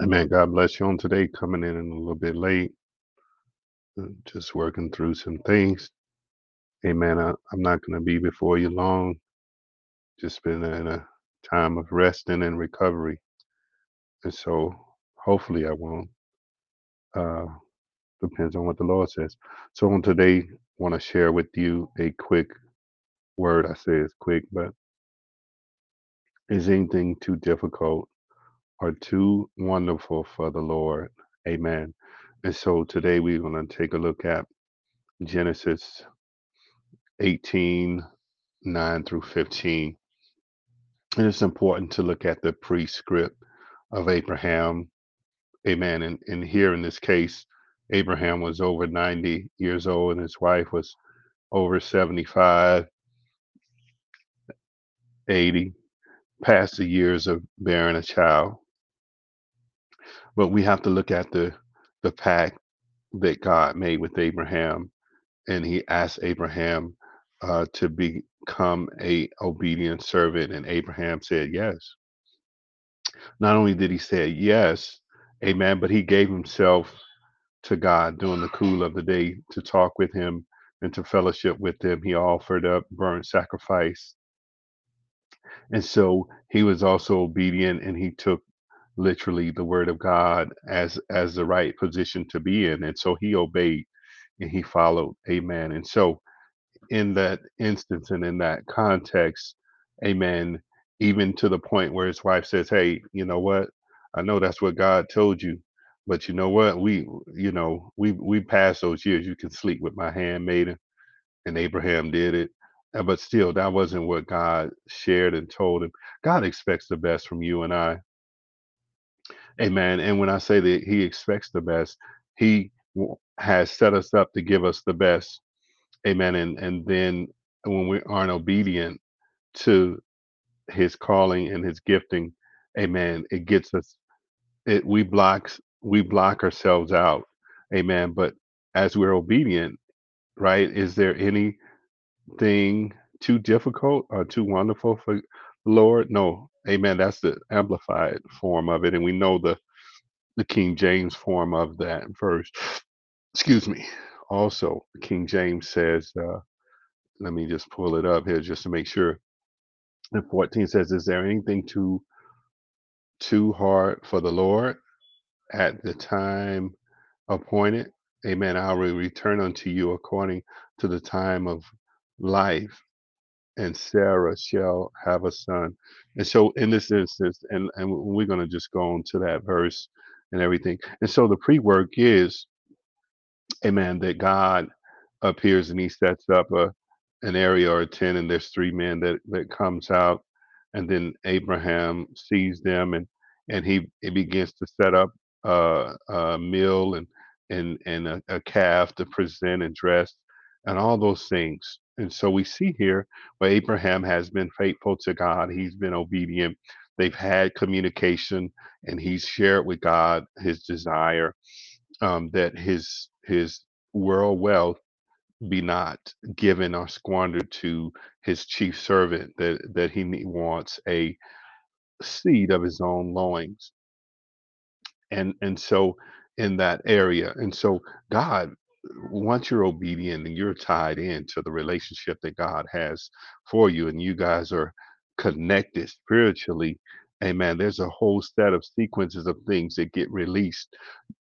Amen. God bless you on today. Coming in a little bit late, uh, just working through some things. Amen. I, I'm not going to be before you long. Just been in a time of resting and recovery, and so hopefully I won't. Uh, depends on what the Lord says. So on today, want to share with you a quick word. I say it's quick, but is anything too difficult or too wonderful for the Lord? Amen. And so today we're going to take a look at Genesis 18 9 through 15. And it's important to look at the prescript of Abraham. Amen. And, and here in this case, Abraham was over 90 years old and his wife was over 75, 80, past the years of bearing a child. But we have to look at the the pact that God made with Abraham, and He asked Abraham uh, to become a obedient servant, and Abraham said yes. Not only did he say yes, Amen, but he gave himself to God during the cool of the day to talk with Him and to fellowship with Him. He offered up burnt sacrifice, and so he was also obedient, and he took literally the word of God as as the right position to be in. And so he obeyed and he followed. Amen. And so in that instance and in that context, amen, even to the point where his wife says, Hey, you know what? I know that's what God told you. But you know what? We you know, we we passed those years. You can sleep with my handmaiden, and Abraham did it. Uh, But still, that wasn't what God shared and told him. God expects the best from you and I Amen. And when I say that He expects the best, He has set us up to give us the best. Amen. And and then when we aren't obedient to His calling and His gifting, Amen. It gets us. It we blocks we block ourselves out. Amen. But as we're obedient, right? Is there anything too difficult or too wonderful for Lord? No. Amen. That's the amplified form of it, and we know the the King James form of that verse. Excuse me. Also, King James says, uh, let me just pull it up here just to make sure. And 14 says, Is there anything too too hard for the Lord at the time appointed? Amen. I will return unto you according to the time of life, and Sarah shall have a son. And so, in this instance, and, and we're going to just go on to that verse and everything. And so, the pre work is amen, that God appears and he sets up a an area or a tent and there's three men that that comes out and then Abraham sees them and and he, he begins to set up uh, a meal and and and a, a calf to present and dress and all those things. And so we see here where Abraham has been faithful to God. He's been obedient. They've had communication and he's shared with God his desire um, that his his world wealth be not given or squandered to his chief servant that that he wants a seed of his own loins and and so in that area and so god once you're obedient and you're tied into the relationship that god has for you and you guys are connected spiritually amen there's a whole set of sequences of things that get released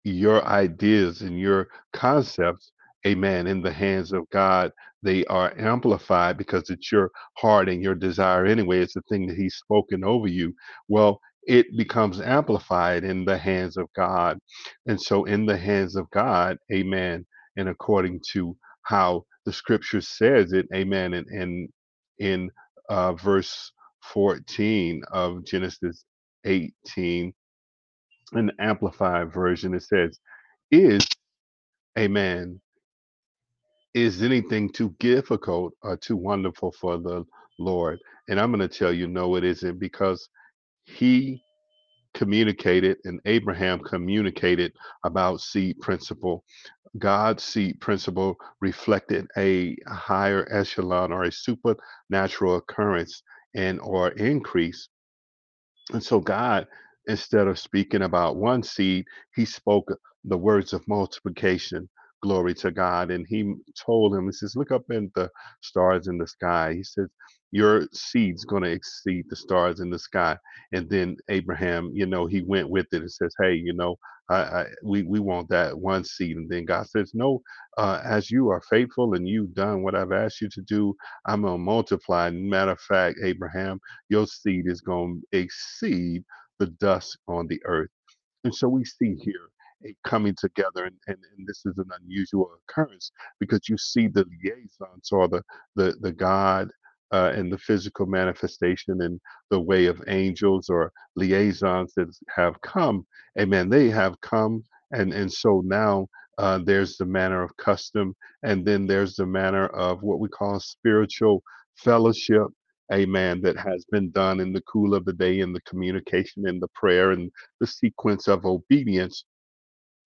your ideas and your concepts, amen, in the hands of God, they are amplified because it's your heart and your desire anyway. It's the thing that He's spoken over you. Well, it becomes amplified in the hands of God. And so, in the hands of God, amen, and according to how the scripture says it, amen, and, and in uh, verse 14 of Genesis 18 in the amplified version it says is amen is anything too difficult or too wonderful for the lord? And i'm going to tell you no it isn't because he communicated and abraham communicated about seed principle god's seed principle reflected a higher echelon or a supernatural occurrence and or increase and so god instead of speaking about one seed, he spoke the words of multiplication. Glory to God. And he told him, he says, Look up in the stars in the sky. He says, Your seed's going to exceed the stars in the sky. And then Abraham, you know, he went with it and says, Hey, you know, I, I, we, we want that one seed. And then God says, No, uh, as you are faithful and you've done what I've asked you to do, I'm going to multiply. Matter of fact, Abraham, your seed is going to exceed the dust on the earth. And so we see here coming together, and, and, and this is an unusual occurrence because you see the liaison or the the the God uh, and the physical manifestation and the way of angels or liaisons that have come. Amen. They have come, and and so now uh, there's the manner of custom, and then there's the manner of what we call spiritual fellowship amen, that has been done in the cool of the day in the communication and the prayer and the sequence of obedience.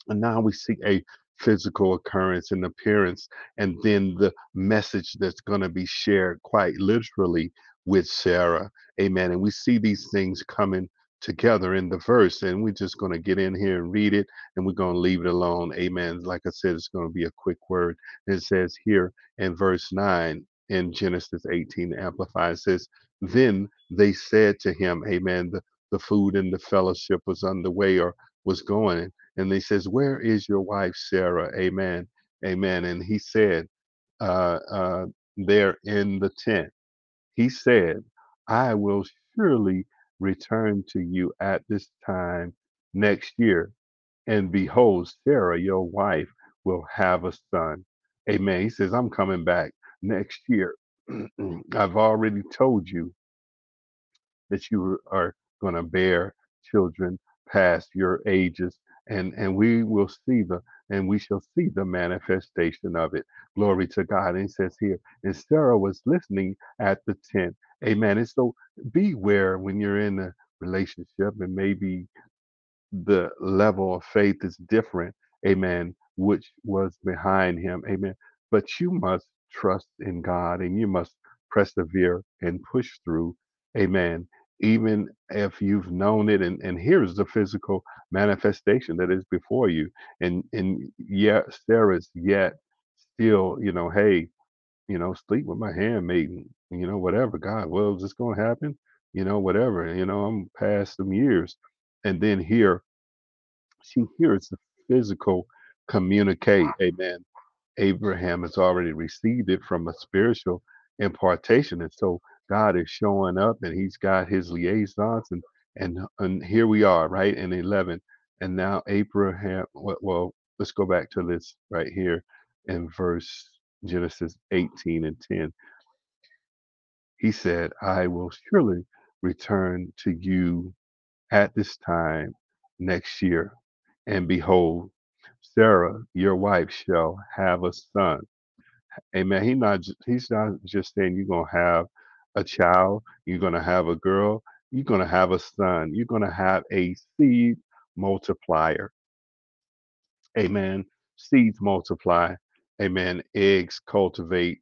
And now we see a physical occurrence and appearance, and then the message that's going to be shared quite literally with Sarah. Amen. And we see these things coming together in the verse, and we're just going to get in here and read it, and we're going to leave it alone. Amen. Like I said, it's going to be a quick word. It says here in verse 9 in Genesis 18 Amplified, says, Then they said to him, Amen, the, the food and the fellowship was underway or was going and they says, "Where is your wife Sarah?" Amen, amen. And he said, uh, uh, "There in the tent." He said, "I will surely return to you at this time next year, and behold, Sarah, your wife, will have a son." Amen. He says, "I'm coming back next year." I've already told you that you are going to bear children past your ages and and we will see the and we shall see the manifestation of it. Glory to god. And it says here and sarah was listening at the tent. Amen. And so beware when you're in a relationship and maybe the level of faith is different amen which was behind him amen. But you must trust in god and you must persevere and push through amen even if you've known it and, and here's the physical manifestation that is before you and and yet there is yet still you know hey you know sleep with my handmaiden you know whatever god well is this going to happen you know whatever you know i'm past some years and then here she hears the physical communicate amen Abraham has already received it from a spiritual impartation. And so God is showing up and he's got his liaisons and and and here we are, right? In 11. And now Abraham well, well let's go back to this right here in verse Genesis 18 and 10. He said, I will surely return to you at this time next year. And behold, Sarah, your wife, shall have a son. Amen. He not he's not just saying you're gonna have a child, you're gonna have a girl, you're gonna have a son, you're gonna have a seed multiplier. Amen. Seeds multiply. Amen. Eggs cultivate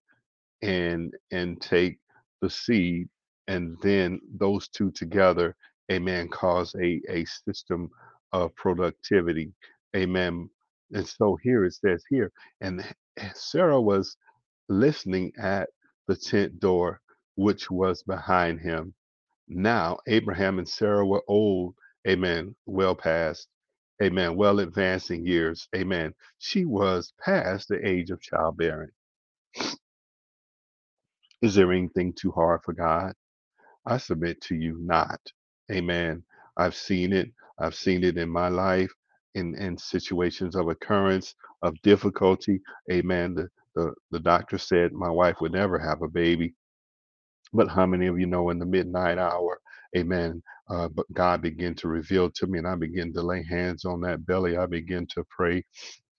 and and take the seed and then those two together amen cause a a system of productivity amen and so here it says here and eh, sarah was listening at the tent door which was behind him now abraham and sarah were old amen well past amen well advanced in years amen she was past the age of childbearing is there anything too hard for god I submit to you not. Amen. I've seen it. I've seen it in my life in, in situations of occurrence, of difficulty. Amen. The, the, the doctor said my wife would never have a baby. But how many of you know in the midnight hour, amen, uh, but God began to reveal to me and I began to lay hands on that belly. I began to pray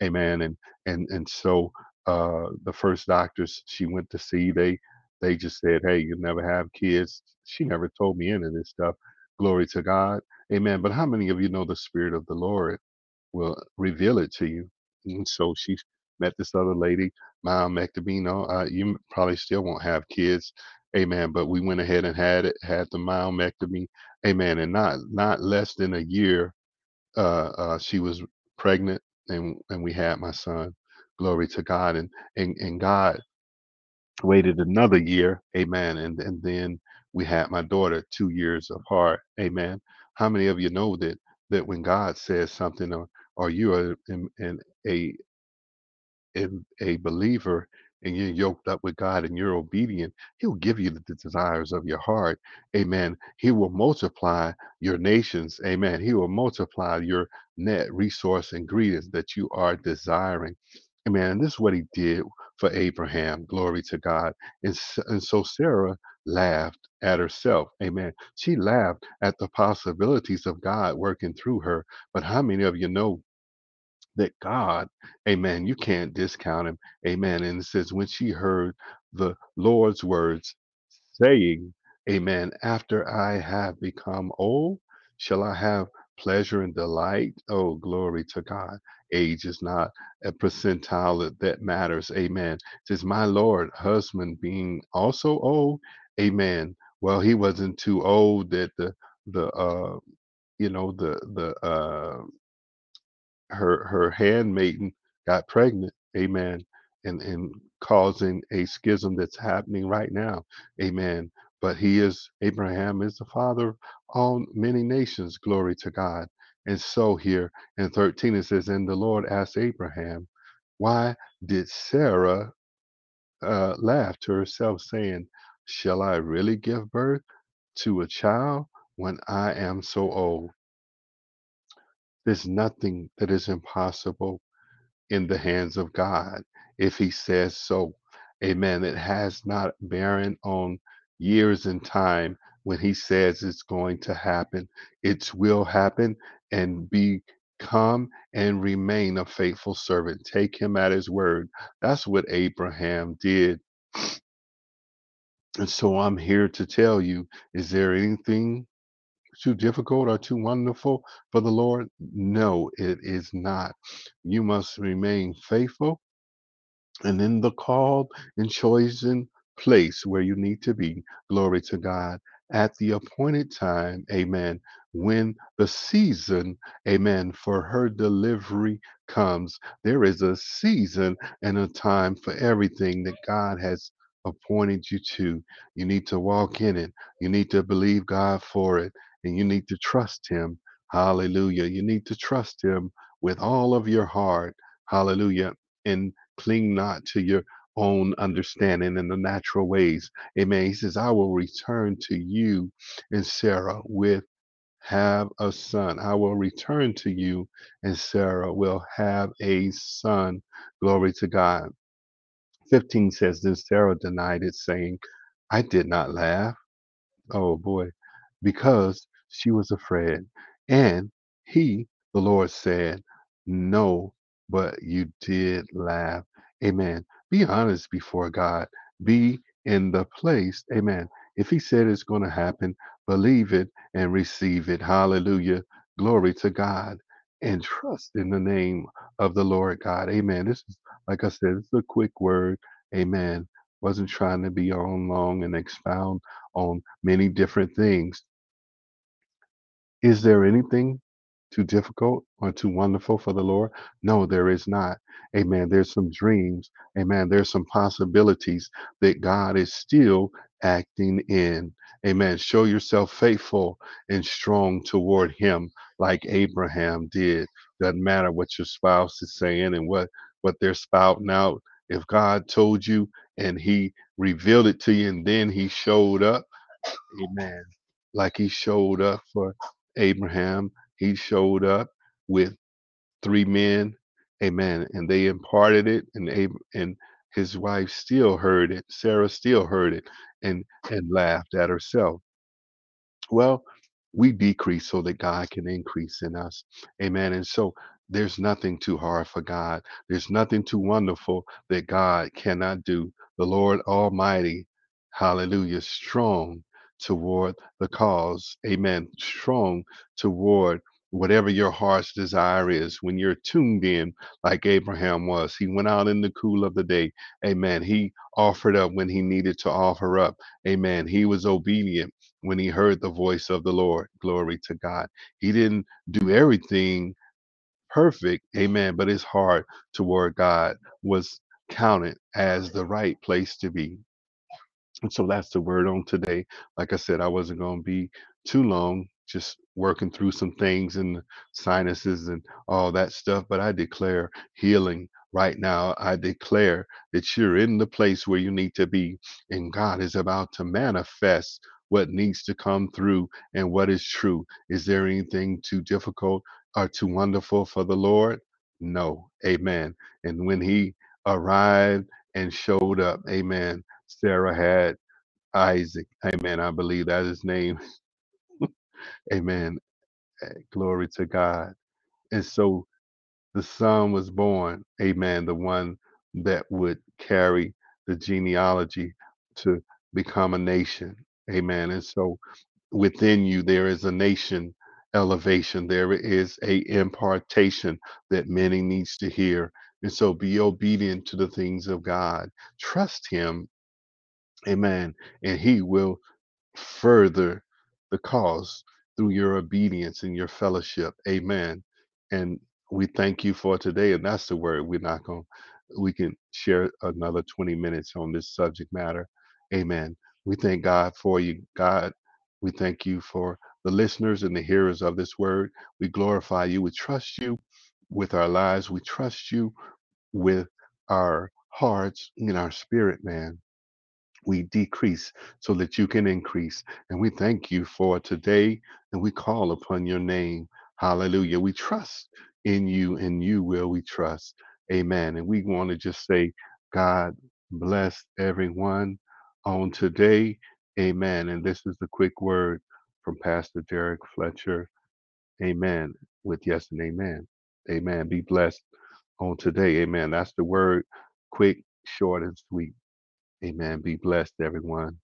Amen. And and and so uh the first doctors she went to see, they they just said, Hey, you never have kids. She never told me any of this stuff. Glory to God. Amen. But how many of you know the Spirit of the Lord will reveal it to you? And so she met this other lady, Mom Ectobino. Uh, you probably still won't have kids. Amen. But we went ahead and had it, had the myomectomy. Amen. And not not less than a year, uh, uh, she was pregnant, and and we had my son. Glory to God. And and and God waited another year. Amen. And and then we had my daughter two years apart. Amen. How many of you know that that when God says something, or or you are in, in a in a believer and you're yoked up with God and you're obedient, He'll give you the desires of your heart. Amen. He will multiply your nations. Amen. He will multiply your net resource ingredients that you are desiring. Amen. And this is what He did for Abraham. Glory to God. And, and so Sarah laughed at herself. Amen. She laughed at the possibilities of God working through her. But how many of you know that God, amen, you can't discount him, amen. And it says, when she heard the Lord's words saying, amen, after I have become old, shall I have pleasure and delight? Oh, glory to God. Age is not a percentile that, that matters, amen. It says, my Lord, husband being also old, amen. Well, he wasn't too old that the, the, uh, you know, the, the, uh, her her handmaiden got pregnant, amen, and and causing a schism that's happening right now, amen. But he is Abraham is the father of all many nations, glory to God. And so here in 13 it says, and the Lord asked Abraham, why did Sarah uh, laugh to herself, saying, Shall I really give birth to a child when I am so old? There's nothing that is impossible in the hands of God if He says so. Amen. It has not bearing on years and time when He says it's going to happen. It will happen and become and remain a faithful servant. Take Him at His word. That's what Abraham did. And so I'm here to tell you is there anything too difficult or too wonderful for the Lord? No, it is not. You must remain faithful and in the called and chosen place where you need to be, glory to God, at the appointed time, amen, when the season, amen, for her delivery comes. There is a season and a time for everything that God has appointed you to. You need to walk in it. You need to believe God for it, and you need to trust Him. Hallelujah. You need to trust Him with all of your heart. Hallelujah. And Cling not to your own understanding in the natural ways. Amen. He says, I will return to you and Sarah with have a son. I will return to you and Sarah will have a son. Glory to God. 15 says, Then Sarah denied it, saying, I did not laugh Oh boy, because she was afraid. And he, the Lord said, No, but you did laugh. Amen. Be honest before God. Be in the place. Amen. If he said it's going to happen, believe it and receive it. Hallelujah. Glory to God. And trust in the name of the Lord God. Amen. This is, like I said, it's a quick word. Amen. Wasn't trying to be on long and expound on many different things. Is there anything too difficult or too wonderful for the Lord? No, there is not. Amen. There's some dreams. Amen. There's some possibilities that God is still acting in. Amen. Show yourself faithful and strong toward Him like Abraham did. Doesn't matter what your spouse is saying and what, what they're spouting out. If God told you and He revealed it to you and then He showed up, Amen. Like he showed up for Abraham, he showed up with three men. Amen. And they imparted it, and Ab- and his wife still heard it. Sarah still heard it, and and laughed at herself. Well, we decrease so that God can increase in us. Amen. And so there's nothing too hard for God. There's nothing too wonderful that God cannot do. The Lord Almighty, hallelujah, strong toward the cause. Amen. Strong toward whatever your heart's desire is, when you're tuned in, like Abraham was, he went out in the cool of the day. Amen. He offered up when he needed to offer up. Amen. He was obedient when he heard the voice of the Lord. Glory to God. He didn't do everything perfect. Amen. But his heart toward God was counted as the right place to be. And so that's the word on today. Like I said, I wasn't going to be too long, just working through some things and sinuses and all that stuff. But I declare healing right now. I declare that you're in the place where you need to be, and God is about to manifest what needs to come through and what is true. Is there anything too difficult or too wonderful for the Lord? No. Amen. And when He arrived and showed up, amen Sarah had Isaac. Amen. I believe that is his name. Amen. Eh, Glory to God. And so the son was born. Amen. The one that would carry the genealogy to become a nation. Amen. And so within you there is a nation elevation. There is a impartation that many needs to hear. And so be obedient to the things of God. Trust him Amen. And he will further the cause through your obedience and your fellowship. Amen. And we thank you for today. And that's the word. We're not going we can share another 20 minutes on this subject matter. Amen. We thank God for you, God. We thank you for the listeners and the hearers of this word. We glorify you. We trust you with our lives. We trust you with our hearts and our spirit, man we decrease so that you can increase. And we thank you for today and we call upon your name. Hallelujah. We trust in you and you will we trust. Amen. And we want to just say, God bless everyone on today. Amen. And this is the quick word from Pastor Derrick Fletcher. Amen. With yes and amen. Amen. Be blessed on today. Amen. That's the word quick, short, and sweet. Amen. Be blessed, everyone.